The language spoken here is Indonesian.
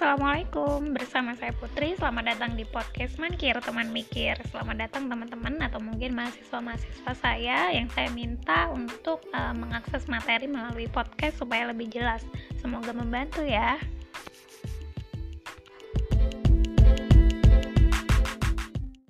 Assalamualaikum. Bersama saya Putri. Selamat datang di podcast Mankir Teman Mikir. Selamat datang teman-teman Atau mungkin mahasiswa-mahasiswa saya Yang saya minta untuk uh, mengakses materi melalui podcast Supaya lebih jelas. Semoga membantu ya.